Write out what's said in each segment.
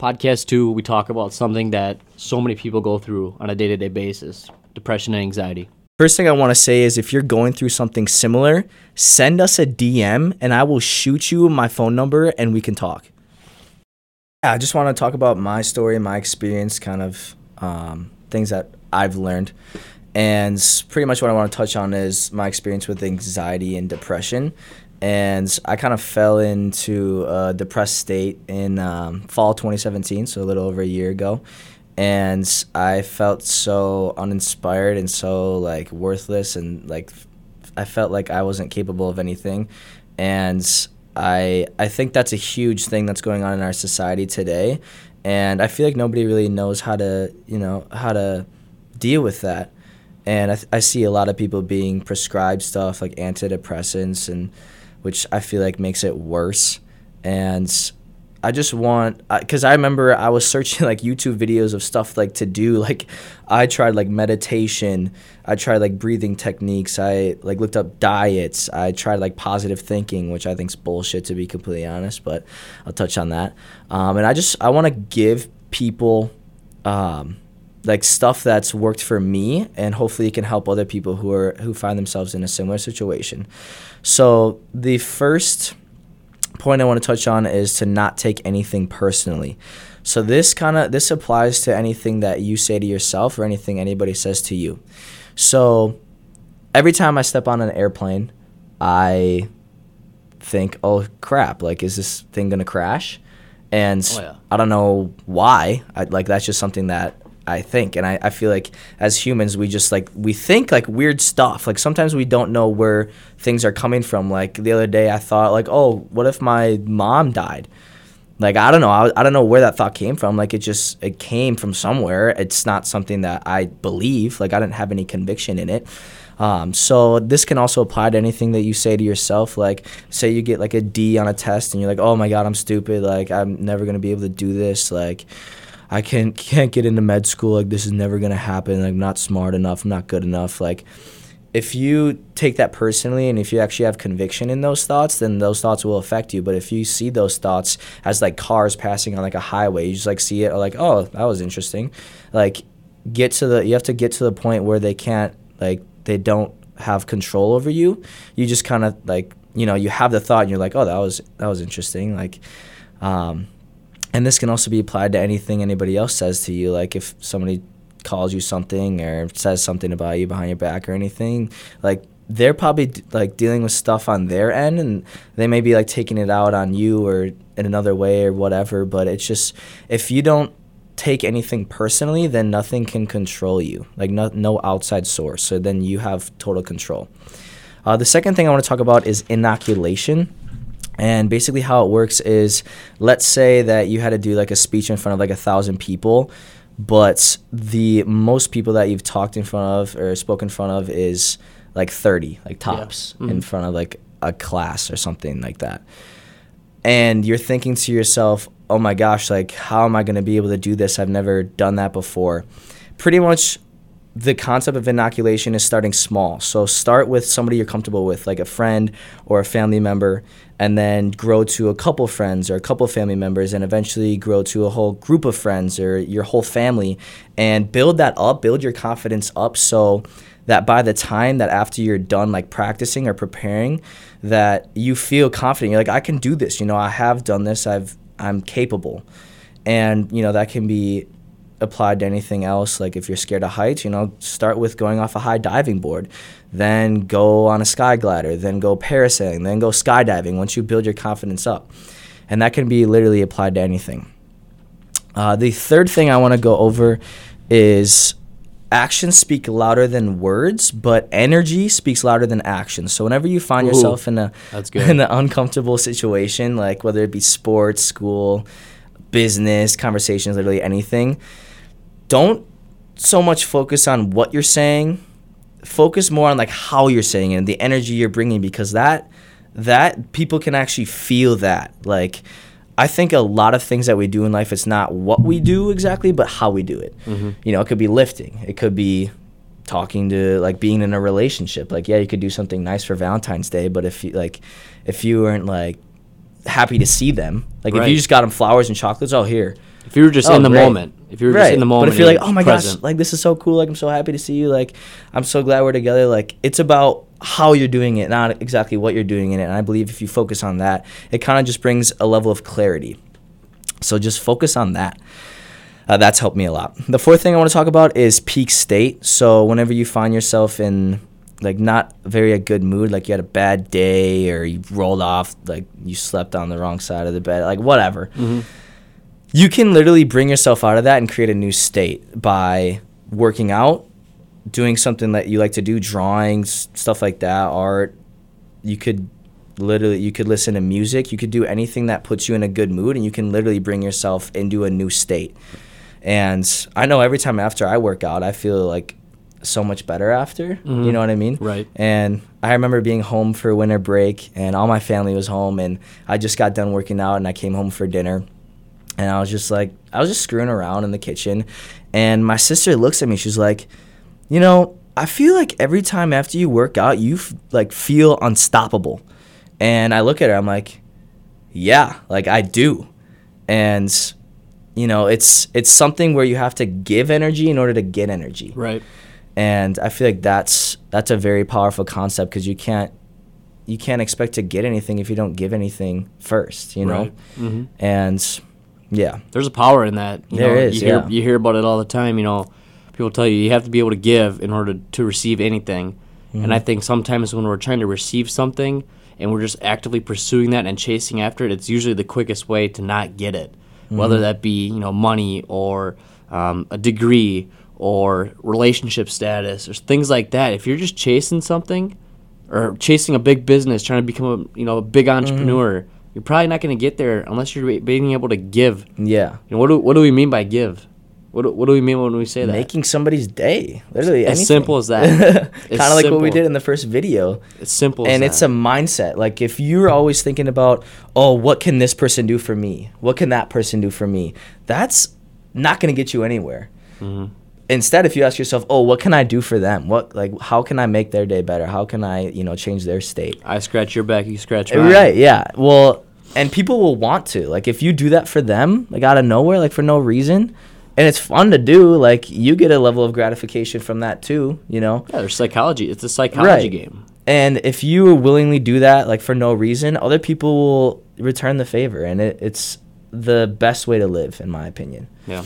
Podcast two, we talk about something that so many people go through on a day to day basis depression and anxiety. First thing I want to say is if you're going through something similar, send us a DM and I will shoot you my phone number and we can talk. Yeah, I just want to talk about my story, my experience, kind of um, things that I've learned. And pretty much what I want to touch on is my experience with anxiety and depression. And I kind of fell into a depressed state in um, fall 2017, so a little over a year ago. And I felt so uninspired and so like worthless, and like I felt like I wasn't capable of anything. And I I think that's a huge thing that's going on in our society today, and I feel like nobody really knows how to you know how to deal with that. And I, I see a lot of people being prescribed stuff like antidepressants, and which I feel like makes it worse. And I just want because I remember I was searching like YouTube videos of stuff like to do like I tried like meditation, I tried like breathing techniques, I like looked up diets, I tried like positive thinking, which I think's bullshit to be completely honest, but I'll touch on that. Um, and I just I want to give people um, like stuff that's worked for me, and hopefully it can help other people who are who find themselves in a similar situation. So the first point I want to touch on is to not take anything personally. So this kind of this applies to anything that you say to yourself or anything anybody says to you. So every time I step on an airplane, I think, "Oh crap, like is this thing going to crash?" And Oh, yeah. I don't know why. I, like that's just something that I think, and I, I feel like as humans we just like we think like weird stuff. Like sometimes we don't know where things are coming from. Like the other day I thought like, oh, what if my mom died? Like I don't know. I, I don't know where that thought came from. Like it just it came from somewhere. It's not something that I believe. Like I didn't have any conviction in it. Um, so this can also apply to anything that you say to yourself. Like say you get like a D on a test and you're like, oh my god, I'm stupid. Like I'm never gonna be able to do this. Like I can't can't get into med school. Like this is never gonna happen. Like, I'm not smart enough. I'm not good enough. Like if you take that personally and if you actually have conviction in those thoughts, then those thoughts will affect you. But if you see those thoughts as like cars passing on like a highway, you just like see it like, oh, that was interesting. Like get to the you have to get to the point where they can't like they don't have control over you. You just kind of like you know you have the thought and you're like, oh, that was that was interesting. Like, um, and this can also be applied to anything anybody else says to you. Like if somebody calls you something or says something about you behind your back or anything, like they're probably like dealing with stuff on their end and they may be like taking it out on you or in another way or whatever. But it's just if you don't take anything personally, then nothing can control you. Like no, no outside source. So then you have total control. Uh, the second thing I want to talk about is inoculation. And basically, how it works is let's say that you had to do like a speech in front of like a thousand people, but the most people that you've talked in front of or spoken in front of is like 30, like tops, in Mhm. front of like a class or something like that. And you're thinking to yourself, oh my gosh, like, how am I going to be able to do this? I've never done that before. Pretty much the concept of inoculation is starting small. So start with somebody you're comfortable with, like a friend or a family member, and then grow to a couple friends or a couple family members, and eventually grow to a whole group of friends or your whole family, and build that up, build your confidence up so that by the time that after you're done like practicing or preparing that you feel confident. You're like i can do this. You know i have done this. I've i'm capable. And you know that can be applied to anything else like if you're scared of heights you know start with going off a high diving board. Then go on a sky glider then go parasailing then go skydiving once you build your confidence up. And that can be literally applied to anything. Uh, the third thing i want to go over is actions speak louder than words, but energy speaks louder than actions. So whenever you find Ooh, yourself in a in an uncomfortable situation, like whether it be sports, school, business, conversations, literally anything, don't so much focus on what you're saying. Focus more on like how you're saying it and the energy you're bringing because that that people can actually feel that. Like I think a lot of things that we do in life, it's not what we do exactly, but how we do it. Mhm. You know, it could be lifting. It could be talking to like being in a relationship. Like, yeah, you could do something nice for Valentine's Day, but if you like, if you weren't like happy to see them, like if you just got them flowers and chocolates, oh here, If you were just Oh, in the moment, if you were just in the moment, But if you're like, oh my present, gosh, like this is so cool, like I'm so happy to see you, like I'm so glad we're together. Like it's about how you're doing it, not exactly what you're doing in it. And I believe if you focus on that, it kind of just brings a level of clarity. So just focus on that. Uh, that's helped me a lot. The fourth thing I want to talk about is peak state. So whenever you find yourself in like not very a good mood, like you had a bad day or you rolled off, like you slept on the wrong side of the bed, like whatever you can literally bring yourself out of that and create a new state by working out, doing something that you like to do, drawing, s- stuff like that, art. You could literally you could listen to music, you could do anything that puts you in a good mood and you can literally bring yourself into a new state. And I know every time after I work out, I feel like so much better after. You mm-hmm. know what I mean? Right. And I remember being home for winter break and all my family was home and I just got done working out and I came home for dinner and I was just like, I was just screwing around in the kitchen, and my sister looks at me. She's like, you know, I feel like every time after you work out, you f- like feel unstoppable. And I look at her, I'm like, yeah, like I do, and you know, it's it's something where you have to give energy in order to get energy right? and I feel like that's that's a very powerful concept because you can't you can't expect to get anything if you don't give anything first, you know. Right. hmm And yeah, There's a power in that. You There know, is, You hear, yeah. you hear about it all the time. You know, people tell you you have to be able to give in order to receive anything. Mm-hmm. And I think sometimes when we're trying to receive something and we're just actively pursuing that and chasing after it, it's usually the quickest way to not get it. Whether Mm-hmm. that be you know money or um, a degree or relationship status or things like that. If you're just chasing something or chasing a big business, trying to become a you know a big Mm-hmm. You're probably not going to get there unless you're being able to give yeah, you know, what do what do we mean by give? What do, what do we mean when we say that? making somebody's day, literally As simple as that. kind of like what we did in the first video. It's simple, as and it's a mindset. Like if you're always thinking about, oh, what can this person do for me? What can that person do for me? That's not going to get you anywhere. Mm-hmm. Instead, if you ask yourself, oh, what can I do for them? What like how can I make their day better? How can I you know change their state? I scratch your back, you scratch mine. Right? Yeah. Well, and people will want to like if you do that for them like out of nowhere, like for no reason. And it's fun to do. Like you get a level of gratification from that too. You know. Yeah, there's psychology. It's a psychology Right. game. And if you willingly do that, like for no reason, other people will return the favor, and it, it's the best way to live, in my opinion. Yeah.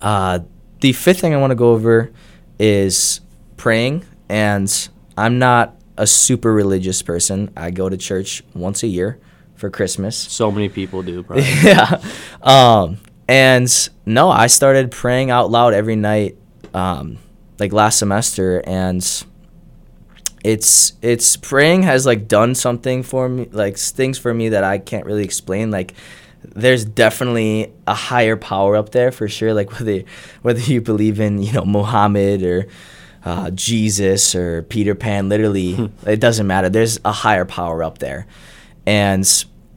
Uh, the fifth thing I want to go over is praying, and I'm not a super religious person. I go to church once a year for Christmas. So many people do, probably. yeah. Um, and no, I started praying out loud every night, um, like last semester, and it's it's praying has like done something for me, like things for me that I can't really explain. Like, there's definitely a higher power up there for sure. Like whether whether you believe in you know Muhammad or uh, Jesus or Peter Pan, literally it doesn't matter. There's a higher power up there, and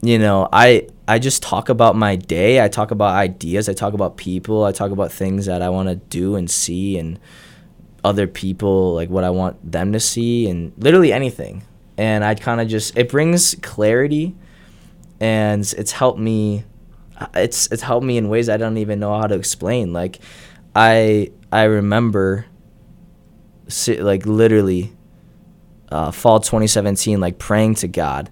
you know I I just talk about my day. I talk about ideas. I talk about people. I talk about things that I want to do and see and other people like what I want them to see and literally anything. And I kind of just it brings clarity and it's helped me it's it's helped me in ways I don't even know how to explain. Like I I remember like literally uh, fall 2017 like praying to God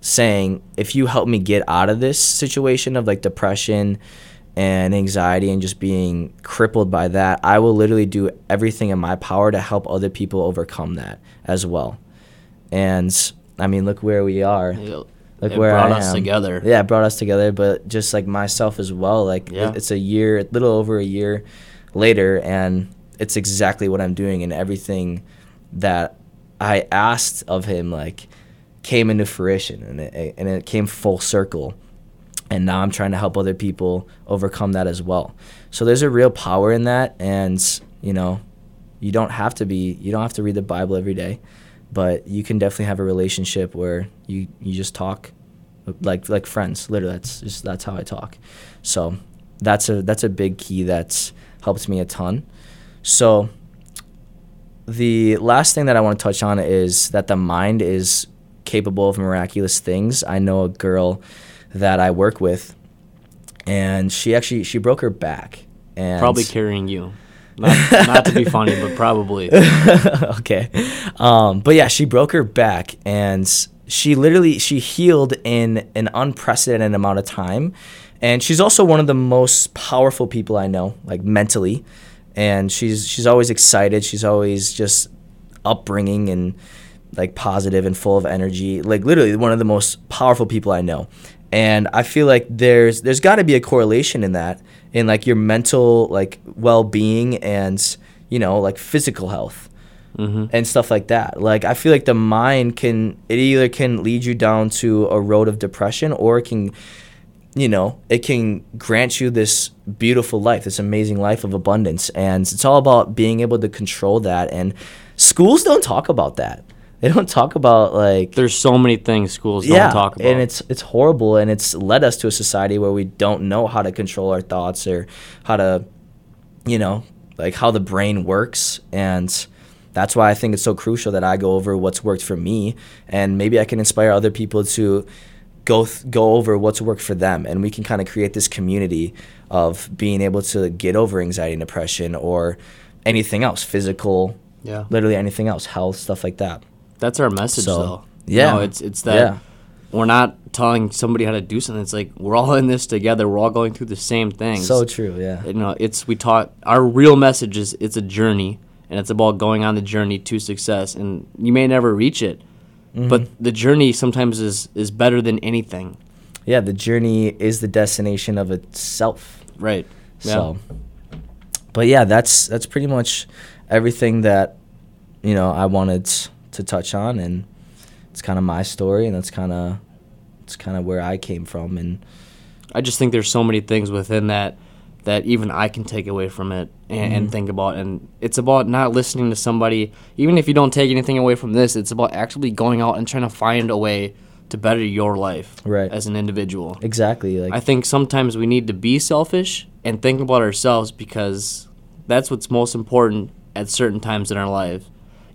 saying if you help me get out of this situation of like depression and anxiety and just being crippled by that, I will literally do everything in my power to help other people overcome that as well. And I mean, look where we are. Yeah. Look it where brought I us am. together. Yeah, it brought us together, but just like myself as well. Like Yeah. it- it's a year, a little over a year later, and it's exactly what I'm doing, and everything that I asked of him like came into fruition, and it and it came full circle. And now I'm trying to help other people overcome that as well. So there's a real power in that, and you know, you don't have to be, you don't have to read the Bible every day, but you can definitely have a relationship where you you just talk like like friends literally that's just that's how i talk. So that's a that's a big key that's helped me a ton. So the last thing that i want to touch on is that the mind is capable of miraculous things. I know a girl that i work with and she actually she broke her back and Probably carrying you. Not, not to be funny, but probably. okay. Um, but yeah, she broke her back and she literally she healed in an unprecedented amount of time. And she's also one of the most powerful people I know, like mentally. And she's she's always excited. She's always just upbringing and like positive and full of energy. Like literally one of the most powerful people I know. And I feel like there's there's got to be a correlation in that in like your mental like well-being and you know like physical health hmm and stuff like that. Like I feel like the mind can it either can lead you down to a road of depression or it can you know, it can grant you this beautiful life, this amazing life of abundance. And it's all about being able to control that and schools don't talk about that. They don't talk about like There's so many things schools yeah, don't talk about. and it's it's horrible, and it's led us to a society where we don't know how to control our thoughts or how to, you know, like how the brain works, and that's why I think it's so crucial that I go over what's worked for me, and maybe I can inspire other people to go th- go over what's worked for them, and we can kind of create this community of being able to get over anxiety and depression or anything else, physical, yeah. literally anything else, health, stuff like that. That's our message, So, though. yeah. No, it's it's that Yeah. we're not telling somebody how to do something. It's like we're all in this together. We're all going through the same things. So true, yeah. you know, it's we taught our real message is it's a journey, and it's about going on the journey to success. And you may never reach it, Mm-hmm. but the journey sometimes is is better than anything. yeah, the journey is the destination of itself. Right. So, but yeah, that's that's pretty much everything that you know I wanted to touch on, and it's kind of my story, and that's kind of it's kind of where I came from, and I just think there's so many things within that that even I can take away from it and, Mm-hmm. and think about. And it's about not listening to somebody, even if you don't take anything away from this, it's about actually going out and trying to find a way to better your life Right. as an individual. exactly like I think sometimes we need to be selfish and think about ourselves because that's what's most important at certain times in our life.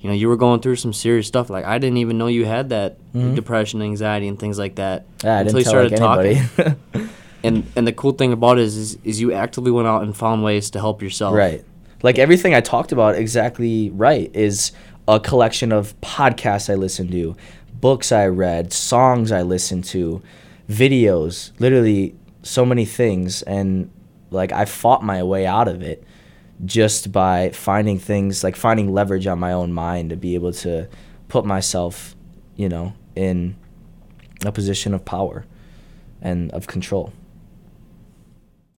You know, you were going through some serious stuff. Like I didn't even know you had that depression, anxiety, and things like that Mm-hmm. yeah, I until didn't you tell like started talking. And and the cool thing about it is, is is you actively went out and found ways to help yourself. Right. Like everything I talked about exactly right is a collection of podcasts I listened to, books I read, songs I listened to, videos, literally so many things and like I fought my way out of it just by finding things like finding leverage on my own mind to be able to put myself, you know, in a position of power and of control.